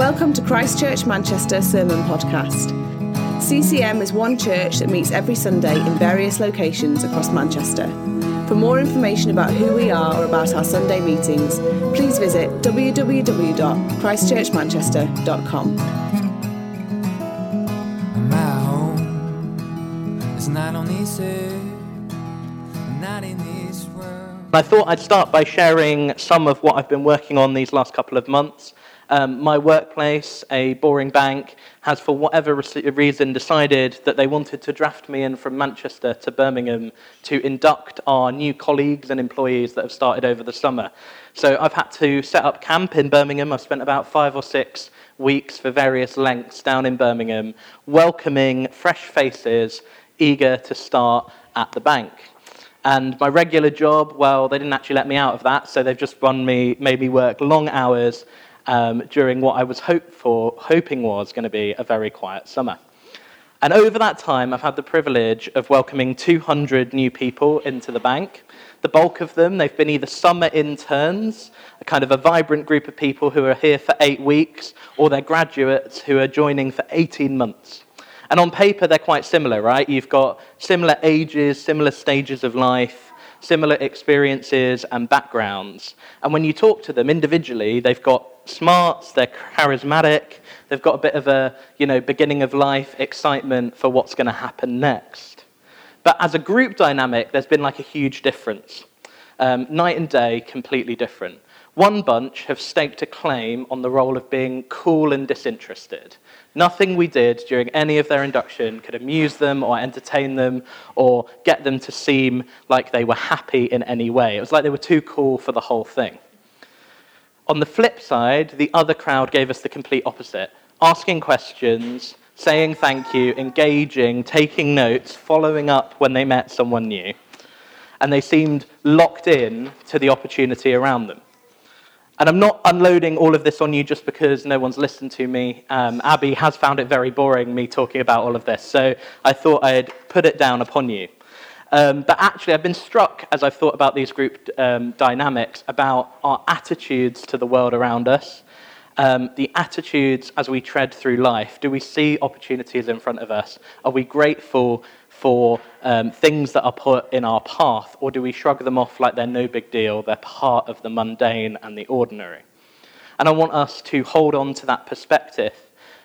Welcome to Christchurch Manchester Sermon Podcast. CCM is one church that meets every Sunday in various locations across Manchester. For more information about who we are or about our Sunday meetings, please visit www.christchurchmanchester.com. My home is not on this earth, not in this world. I thought I'd start by sharing some of what I've been working on these last couple of months. Um, my workplace, a boring bank, has for whatever re- reason decided that they wanted to draft me in from Manchester to Birmingham to induct our new colleagues and employees that have started over the summer. So I've had to set up camp in Birmingham. I've spent about five or six weeks for various lengths down in Birmingham, welcoming fresh faces eager to start at the bank. And my regular job, well, they didn't actually let me out of that, so they've just run me, made me work long hours um, during what I was hope for, hoping was going to be a very quiet summer. And over that time, I've had the privilege of welcoming 200 new people into the bank. The bulk of them, they've been either summer interns, a kind of a vibrant group of people who are here for eight weeks, or they're graduates who are joining for 18 months. And on paper, they're quite similar, right? You've got similar ages, similar stages of life, similar experiences and backgrounds. And when you talk to them individually, they've got smarts, they're charismatic, they've got a bit of a, you know, beginning of life excitement for what's going to happen next. But as a group dynamic, there's been like a huge difference. Um, night and day, completely different. One bunch have staked a claim on the role of being cool and disinterested. Nothing we did during any of their induction could amuse them or entertain them or get them to seem like they were happy in any way. It was like they were too cool for the whole thing. On the flip side, the other crowd gave us the complete opposite asking questions, saying thank you, engaging, taking notes, following up when they met someone new. And they seemed locked in to the opportunity around them. And I'm not unloading all of this on you just because no one's listened to me. Um, Abby has found it very boring, me talking about all of this. So I thought I'd put it down upon you. Um, but actually, I've been struck as I've thought about these group um, dynamics about our attitudes to the world around us, um, the attitudes as we tread through life. Do we see opportunities in front of us? Are we grateful for um, things that are put in our path, or do we shrug them off like they're no big deal? They're part of the mundane and the ordinary. And I want us to hold on to that perspective.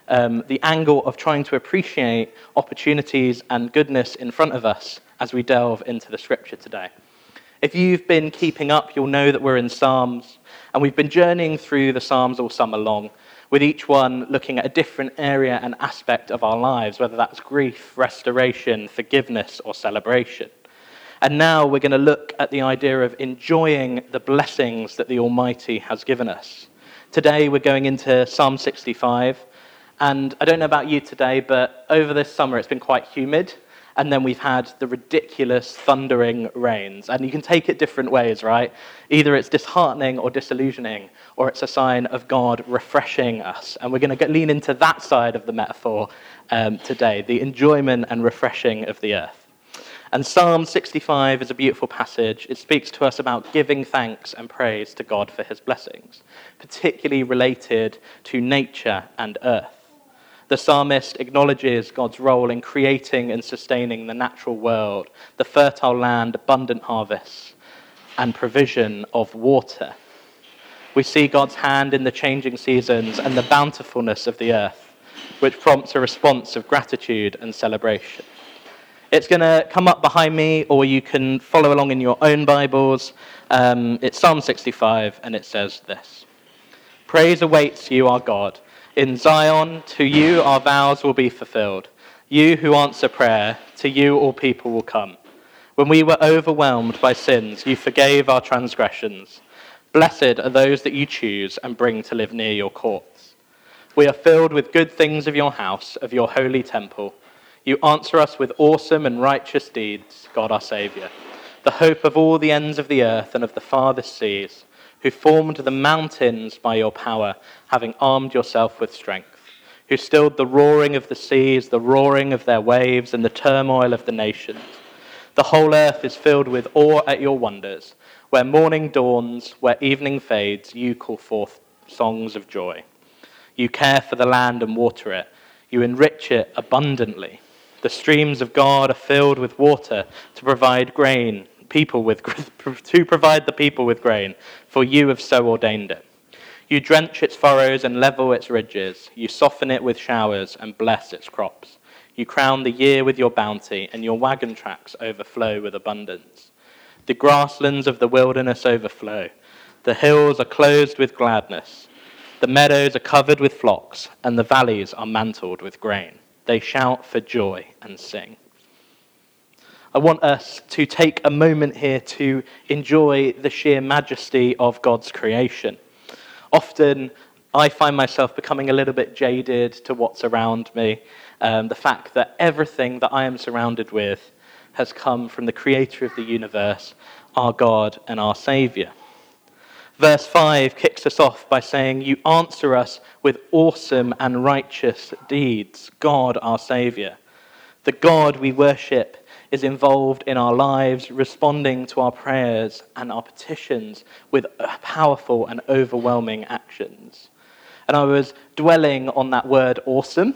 Um, the angle of trying to appreciate opportunities and goodness in front of us as we delve into the scripture today. If you've been keeping up, you'll know that we're in Psalms, and we've been journeying through the Psalms all summer long, with each one looking at a different area and aspect of our lives, whether that's grief, restoration, forgiveness, or celebration. And now we're going to look at the idea of enjoying the blessings that the Almighty has given us. Today we're going into Psalm 65. And I don't know about you today, but over this summer it's been quite humid and then we've had the ridiculous thundering rains. And you can take it different ways, right? Either it's disheartening or disillusioning, or it's a sign of God refreshing us. And we're going to lean into that side of the metaphor um, today the enjoyment and refreshing of the earth. And Psalm 65 is a beautiful passage. It speaks to us about giving thanks and praise to God for his blessings, particularly related to nature and earth. The psalmist acknowledges God's role in creating and sustaining the natural world, the fertile land, abundant harvests, and provision of water. We see God's hand in the changing seasons and the bountifulness of the earth, which prompts a response of gratitude and celebration. It's going to come up behind me, or you can follow along in your own Bibles. Um, it's Psalm 65, and it says this Praise awaits you, our God in Zion, to you our vows will be fulfilled. You who answer prayer, to you all people will come. When we were overwhelmed by sins, you forgave our transgressions. Blessed are those that you choose and bring to live near your courts. We are filled with good things of your house, of your holy temple. You answer us with awesome and righteous deeds, God our Saviour, the hope of all the ends of the earth and of the farthest seas who formed the mountains by your power, having armed yourself with strength, who stilled the roaring of the seas, the roaring of their waves, and the turmoil of the nations. The whole earth is filled with awe at your wonders. Where morning dawns, where evening fades, you call forth songs of joy. You care for the land and water it. You enrich it abundantly. The streams of God are filled with water to provide grain, people with to provide the people with grain, for you have so ordained it. You drench its furrows and level its ridges. You soften it with showers and bless its crops. You crown the year with your bounty, and your wagon tracks overflow with abundance. The grasslands of the wilderness overflow. The hills are clothed with gladness. The meadows are covered with flocks, and the valleys are mantled with grain. They shout for joy and sing. I want us to take a moment here to enjoy the sheer majesty of God's creation. Often, I find myself becoming a little bit jaded to what's around me. Um, the fact that everything that I am surrounded with has come from the creator of the universe, our God and our Saviour. Verse 5 kicks us off by saying, You answer us with awesome and righteous deeds, God our Saviour. The God we worship is involved in our lives, responding to our prayers and our petitions with powerful and overwhelming actions. And I was dwelling on that word awesome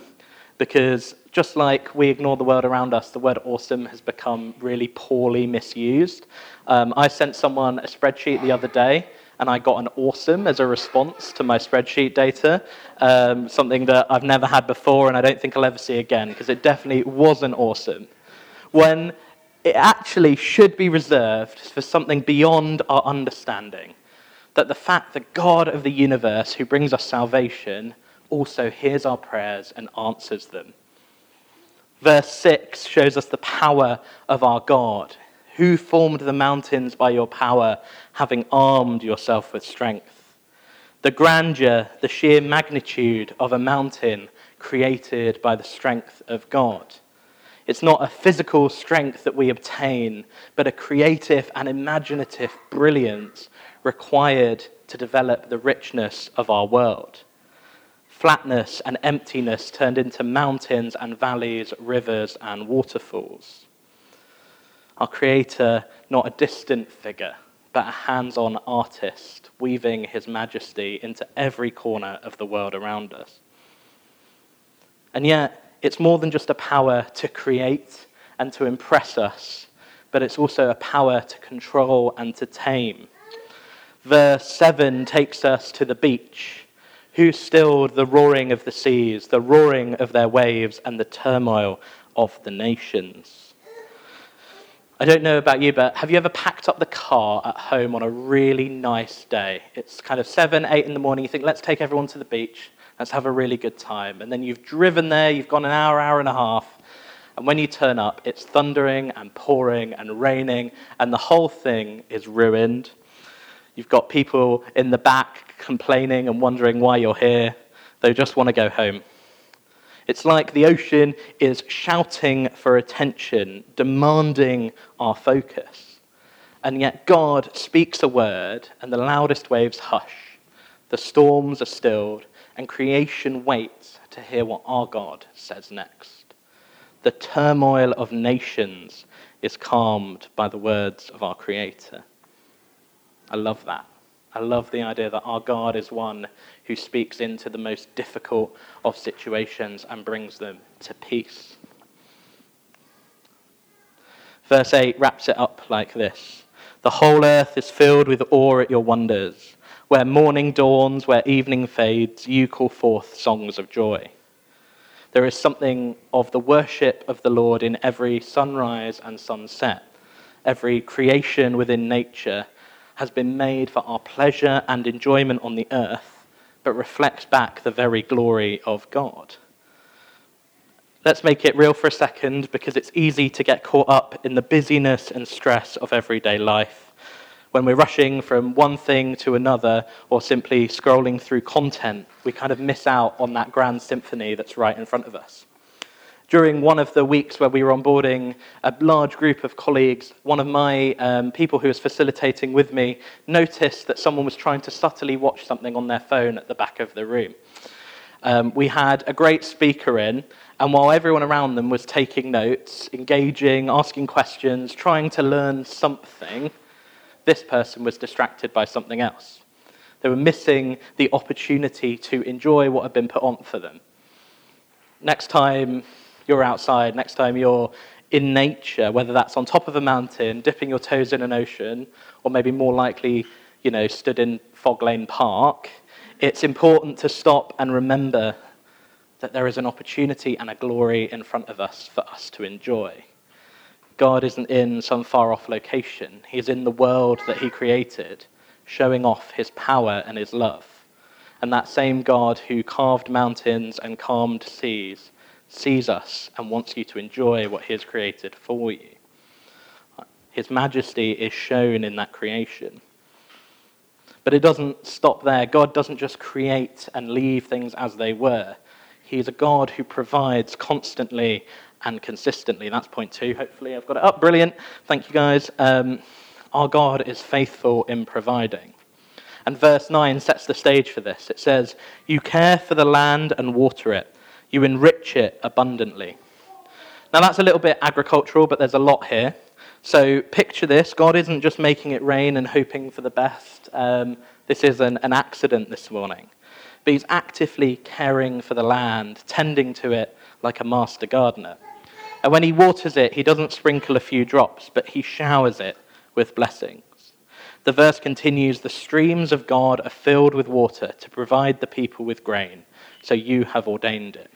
because just like we ignore the world around us, the word awesome has become really poorly misused. Um, I sent someone a spreadsheet the other day and I got an awesome as a response to my spreadsheet data, um, something that I've never had before and I don't think I'll ever see again because it definitely wasn't awesome. When it actually should be reserved for something beyond our understanding. That the fact that God of the universe, who brings us salvation, also hears our prayers and answers them. Verse 6 shows us the power of our God. Who formed the mountains by your power, having armed yourself with strength? The grandeur, the sheer magnitude of a mountain created by the strength of God. It's not a physical strength that we obtain, but a creative and imaginative brilliance required to develop the richness of our world flatness and emptiness turned into mountains and valleys, rivers and waterfalls. Our Creator, not a distant figure, but a hands on artist, weaving his majesty into every corner of the world around us. And yet, it's more than just a power to create and to impress us, but it's also a power to control and to tame. Verse 7 takes us to the beach who stilled the roaring of the seas, the roaring of their waves, and the turmoil of the nations? I don't know about you, but have you ever packed up the car at home on a really nice day? It's kind of seven, eight in the morning. You think, let's take everyone to the beach. Let's have a really good time. And then you've driven there, you've gone an hour, hour and a half. And when you turn up, it's thundering and pouring and raining, and the whole thing is ruined. You've got people in the back complaining and wondering why you're here. They just want to go home. It's like the ocean is shouting for attention, demanding our focus. And yet God speaks a word, and the loudest waves hush. The storms are stilled, and creation waits to hear what our God says next. The turmoil of nations is calmed by the words of our Creator. I love that. I love the idea that our God is one who speaks into the most difficult of situations and brings them to peace. Verse 8 wraps it up like this The whole earth is filled with awe at your wonders. Where morning dawns, where evening fades, you call forth songs of joy. There is something of the worship of the Lord in every sunrise and sunset, every creation within nature has been made for our pleasure and enjoyment on the earth, but reflects back the very glory of God. Let's make it real for a second because it's easy to get caught up in the busyness and stress of everyday life. When we're rushing from one thing to another or simply scrolling through content, we kind of miss out on that grand symphony that's right in front of us during one of the weeks where we were onboarding a large group of colleagues, one of my um, people who was facilitating with me noticed that someone was trying to subtly watch something on their phone at the back of the room. Um, we had a great speaker in, and while everyone around them was taking notes, engaging, asking questions, trying to learn something, this person was distracted by something else. They were missing the opportunity to enjoy what had been put on for them. Next time you're outside, next time you're in nature, whether that's on top of a mountain, dipping your toes in an ocean, or maybe more likely, you know, stood in Fog Lane Park, it's important to stop and remember that there is an opportunity and a glory in front of us for us to enjoy. God isn't in some far off location, He is in the world that He created, showing off His power and His love. And that same God who carved mountains and calmed seas sees us and wants you to enjoy what He has created for you. His majesty is shown in that creation. But it doesn't stop there. God doesn't just create and leave things as they were. He's a God who provides constantly and consistently. That's point two. Hopefully, I've got it up. Brilliant. Thank you, guys. Um, our God is faithful in providing. And verse 9 sets the stage for this. It says, You care for the land and water it, you enrich it abundantly. Now, that's a little bit agricultural, but there's a lot here. So, picture this God isn't just making it rain and hoping for the best. Um, this is an, an accident this morning. But He's actively caring for the land, tending to it like a master gardener. And when He waters it, He doesn't sprinkle a few drops, but He showers it with blessings. The verse continues The streams of God are filled with water to provide the people with grain, so you have ordained it.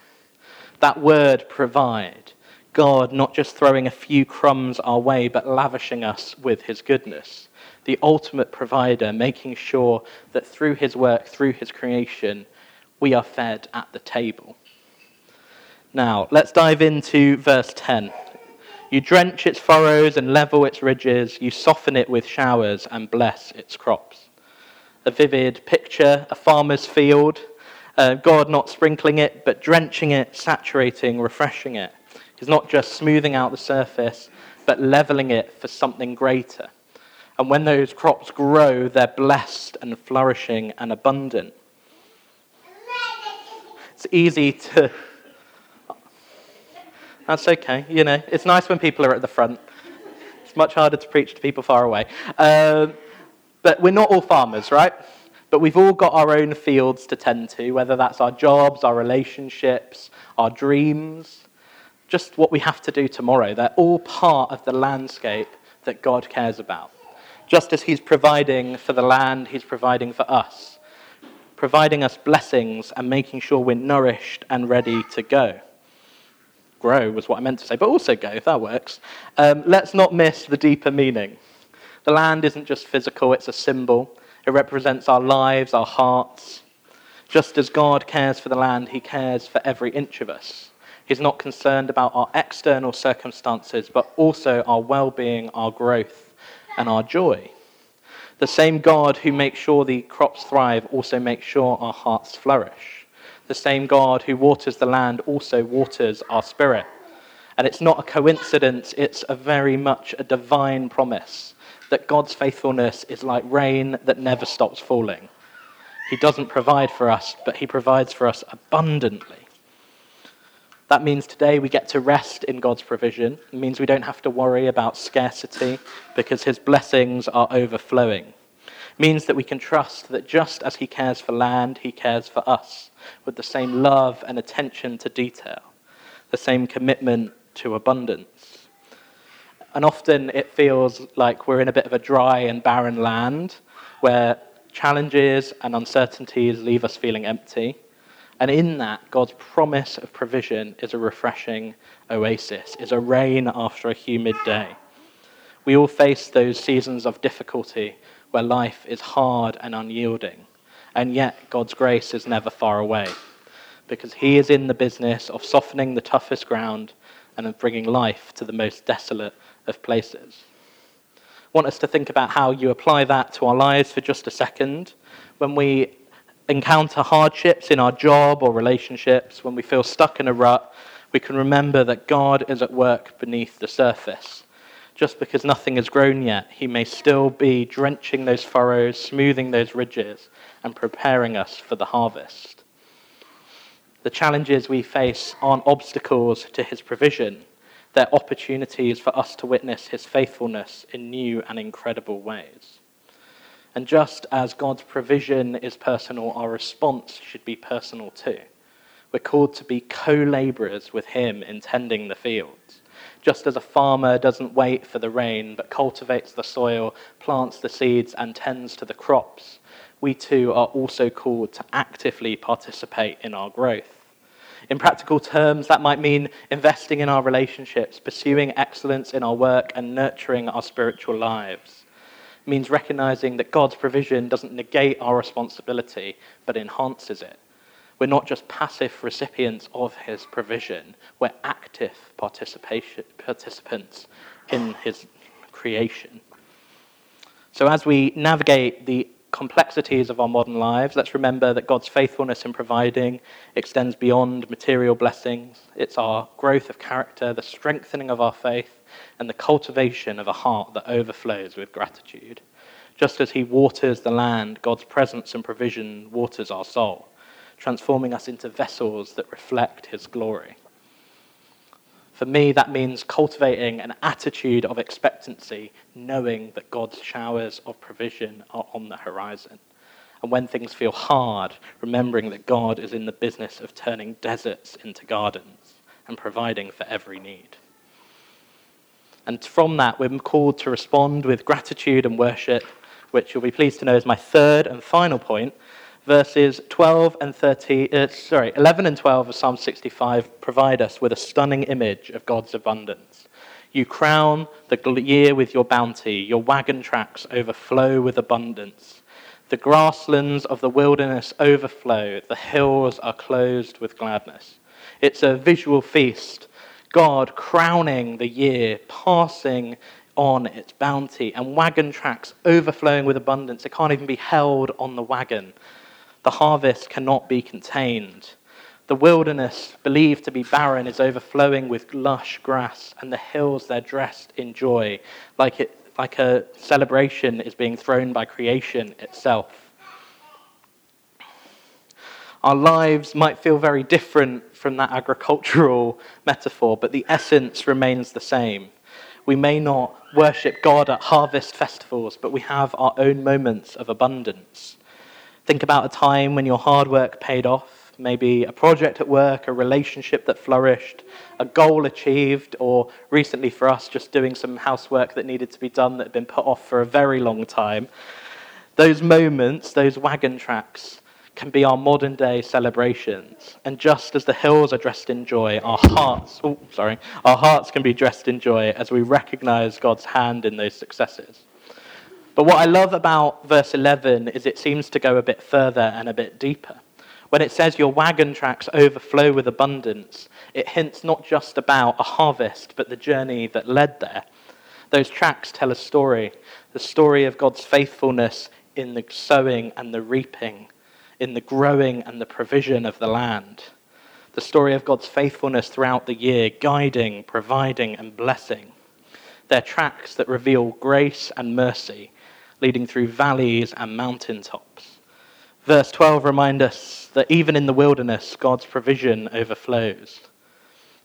That word, provide, God not just throwing a few crumbs our way, but lavishing us with his goodness. The ultimate provider, making sure that through his work, through his creation, we are fed at the table. Now, let's dive into verse 10. You drench its furrows and level its ridges, you soften it with showers and bless its crops. A vivid picture, a farmer's field, uh, God not sprinkling it, but drenching it, saturating, refreshing it. He's not just smoothing out the surface, but leveling it for something greater. And when those crops grow, they're blessed and flourishing and abundant. It's easy to. That's okay, you know. It's nice when people are at the front. It's much harder to preach to people far away. Um, but we're not all farmers, right? But we've all got our own fields to tend to, whether that's our jobs, our relationships, our dreams, just what we have to do tomorrow. They're all part of the landscape that God cares about. Just as He's providing for the land, He's providing for us, providing us blessings and making sure we're nourished and ready to go. Grow was what I meant to say, but also go, if that works. Um, let's not miss the deeper meaning. The land isn't just physical, it's a symbol. It represents our lives, our hearts. Just as God cares for the land, He cares for every inch of us. He's not concerned about our external circumstances, but also our well being, our growth, and our joy. The same God who makes sure the crops thrive also makes sure our hearts flourish. The same God who waters the land also waters our spirit. And it's not a coincidence, it's a very much a divine promise that God's faithfulness is like rain that never stops falling. He doesn't provide for us, but He provides for us abundantly. That means today we get to rest in God's provision. It means we don't have to worry about scarcity because His blessings are overflowing. It means that we can trust that just as He cares for land, He cares for us with the same love and attention to detail, the same commitment to abundance. And often it feels like we're in a bit of a dry and barren land where challenges and uncertainties leave us feeling empty. And in that, God's promise of provision is a refreshing oasis, is a rain after a humid day. We all face those seasons of difficulty where life is hard and unyielding. And yet, God's grace is never far away because He is in the business of softening the toughest ground and of bringing life to the most desolate of places. I want us to think about how you apply that to our lives for just a second. When we encounter hardships in our job or relationships, when we feel stuck in a rut, we can remember that God is at work beneath the surface. Just because nothing has grown yet, He may still be drenching those furrows, smoothing those ridges, and preparing us for the harvest. The challenges we face aren't obstacles to His provision, they're opportunities for us to witness his faithfulness in new and incredible ways. And just as God's provision is personal, our response should be personal too. We're called to be co laborers with Him in tending the fields. Just as a farmer doesn't wait for the rain, but cultivates the soil, plants the seeds, and tends to the crops, we too are also called to actively participate in our growth. In practical terms, that might mean investing in our relationships, pursuing excellence in our work, and nurturing our spiritual lives. It means recognizing that God's provision doesn't negate our responsibility, but enhances it. We're not just passive recipients of his provision, we're active participants in his creation. So, as we navigate the complexities of our modern lives, let's remember that God's faithfulness in providing extends beyond material blessings. It's our growth of character, the strengthening of our faith, and the cultivation of a heart that overflows with gratitude. Just as He waters the land, God's presence and provision waters our soul, transforming us into vessels that reflect His glory. For me, that means cultivating an attitude of expectancy, knowing that God's showers of provision are on the horizon. And when things feel hard, remembering that God is in the business of turning deserts into gardens and providing for every need. And from that, we're called to respond with gratitude and worship, which you'll be pleased to know is my third and final point, verses 12 and 30, uh, sorry, 11 and 12 of Psalm 65 provide us with a stunning image of God's abundance. You crown the year with your bounty, your wagon tracks overflow with abundance. The grasslands of the wilderness overflow, the hills are closed with gladness. It's a visual feast. God crowning the year, passing on its bounty, and wagon tracks overflowing with abundance. It can't even be held on the wagon. The harvest cannot be contained. The wilderness, believed to be barren, is overflowing with lush grass, and the hills they're dressed in joy, like, it, like a celebration is being thrown by creation itself. Our lives might feel very different from that agricultural metaphor, but the essence remains the same. We may not worship God at harvest festivals, but we have our own moments of abundance. Think about a time when your hard work paid off, maybe a project at work, a relationship that flourished, a goal achieved, or recently for us, just doing some housework that needed to be done that had been put off for a very long time. Those moments, those wagon tracks, can be our modern day celebrations. And just as the hills are dressed in joy, our hearts, oh, sorry, our hearts can be dressed in joy as we recognize God's hand in those successes. But what I love about verse 11 is it seems to go a bit further and a bit deeper. When it says your wagon tracks overflow with abundance, it hints not just about a harvest, but the journey that led there. Those tracks tell a story the story of God's faithfulness in the sowing and the reaping, in the growing and the provision of the land. The story of God's faithfulness throughout the year, guiding, providing, and blessing. They're tracks that reveal grace and mercy leading through valleys and mountaintops. Verse 12 reminds us that even in the wilderness, God's provision overflows.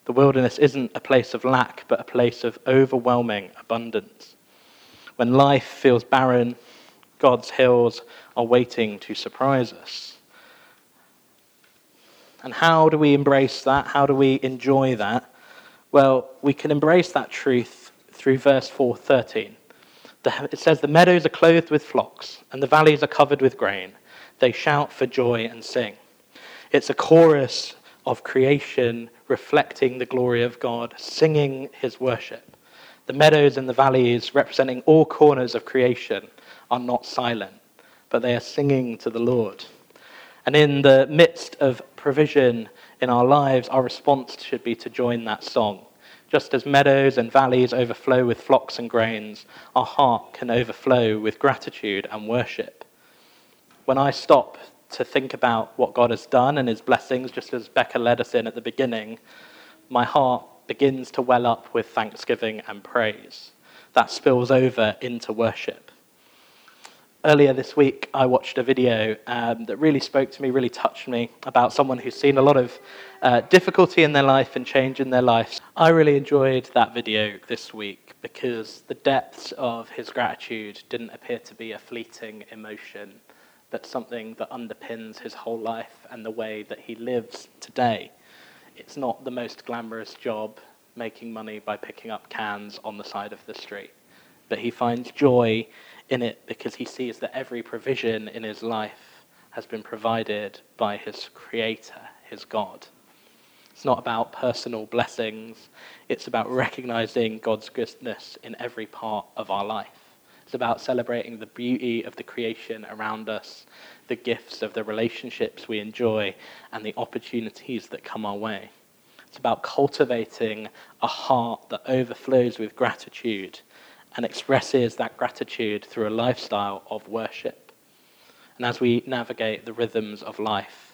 The wilderness isn't a place of lack, but a place of overwhelming abundance. When life feels barren, God's hills are waiting to surprise us. And how do we embrace that? How do we enjoy that? Well, we can embrace that truth through verse 413 it says, The meadows are clothed with flocks, and the valleys are covered with grain. They shout for joy and sing. It's a chorus of creation reflecting the glory of God, singing his worship. The meadows and the valleys, representing all corners of creation, are not silent, but they are singing to the Lord. And in the midst of provision in our lives, our response should be to join that song just as meadows and valleys overflow with flocks and grains, our heart can overflow with gratitude and worship. When I stop to think about what God has done and his blessings, just as Becca led us in at the beginning, my heart begins to well up with thanksgiving and praise. That spills over into worship earlier this week, I watched a video um, that really spoke to me, really touched me about someone who's seen a lot of uh, difficulty in their life and change in their life. I really enjoyed that video this week because the depths of his gratitude didn't appear to be a fleeting emotion, but something that underpins his whole life and the way that he lives today. It's not the most glamorous job making money by picking up cans on the side of the street, but he finds joy in it because he sees that every provision in his life has been provided by his creator, his God. It's not about personal blessings, it's about recognizing God's goodness in every part of our life. It's about celebrating the beauty of the creation around us, the gifts of the relationships we enjoy, and the opportunities that come our way. It's about cultivating a heart that overflows with gratitude and expresses that gratitude through a lifestyle of worship. And as we navigate the rhythms of life,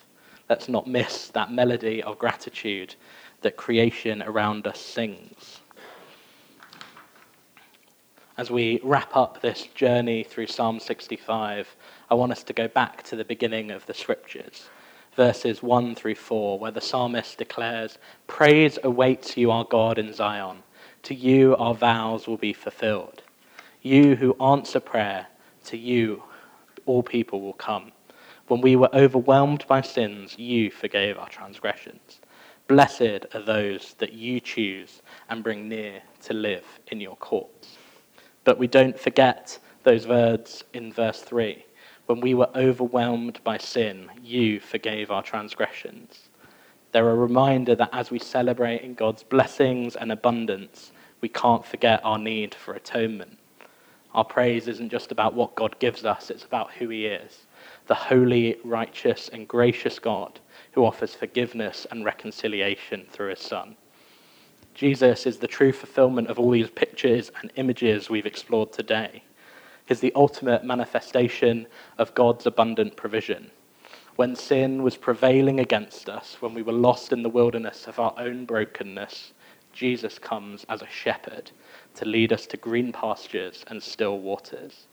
Let's not miss that melody of gratitude that creation around us sings. As we wrap up this journey through Psalm 65, I want us to go back to the beginning of the scriptures, verses 1 through 4, where the psalmist declares, Praise awaits you, our God, in Zion. To you our vows will be fulfilled. You who answer prayer, to you all people will come. When we were overwhelmed by sins, you forgave our transgressions. Blessed are those that you choose and bring near to live in your courts. But we don't forget those words in verse 3. When we were overwhelmed by sin, you forgave our transgressions. They're a reminder that as we celebrate in God's blessings and abundance, we can't forget our need for atonement. Our praise isn't just about what God gives us, it's about who He is the holy, righteous, and gracious God who offers forgiveness and reconciliation through his Son. Jesus is the true fulfillment of all these pictures and images we've explored today. He's the ultimate manifestation of God's abundant provision. When sin was prevailing against us, when we were lost in the wilderness of our own brokenness, Jesus comes as a shepherd to lead us to green pastures and still waters.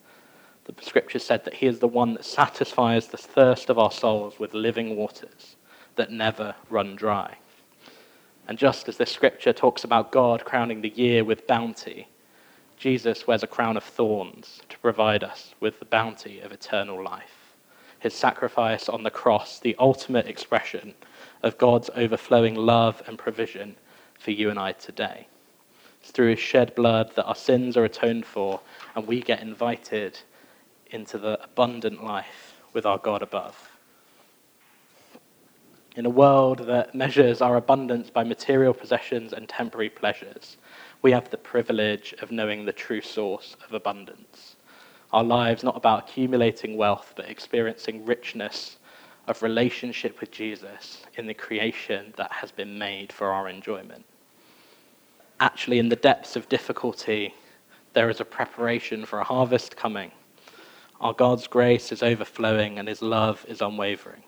The scripture said that he is the one that satisfies the thirst of our souls with living waters that never run dry. And just as this scripture talks about God crowning the year with bounty, Jesus wears a crown of thorns to provide us with the bounty of eternal life. His sacrifice on the cross, the ultimate expression of God's overflowing love and provision for you and I today. It's through his shed blood that our sins are atoned for, and we get invited into the abundant life with our God above. In a world that measures our abundance by material possessions and temporary pleasures, we have the privilege of knowing the true source of abundance. Our lives not about accumulating wealth, but experiencing richness of relationship with Jesus in the creation that has been made for our enjoyment. Actually, in the depths of difficulty, there is a preparation for a harvest coming our God's grace is overflowing and his love is unwavering.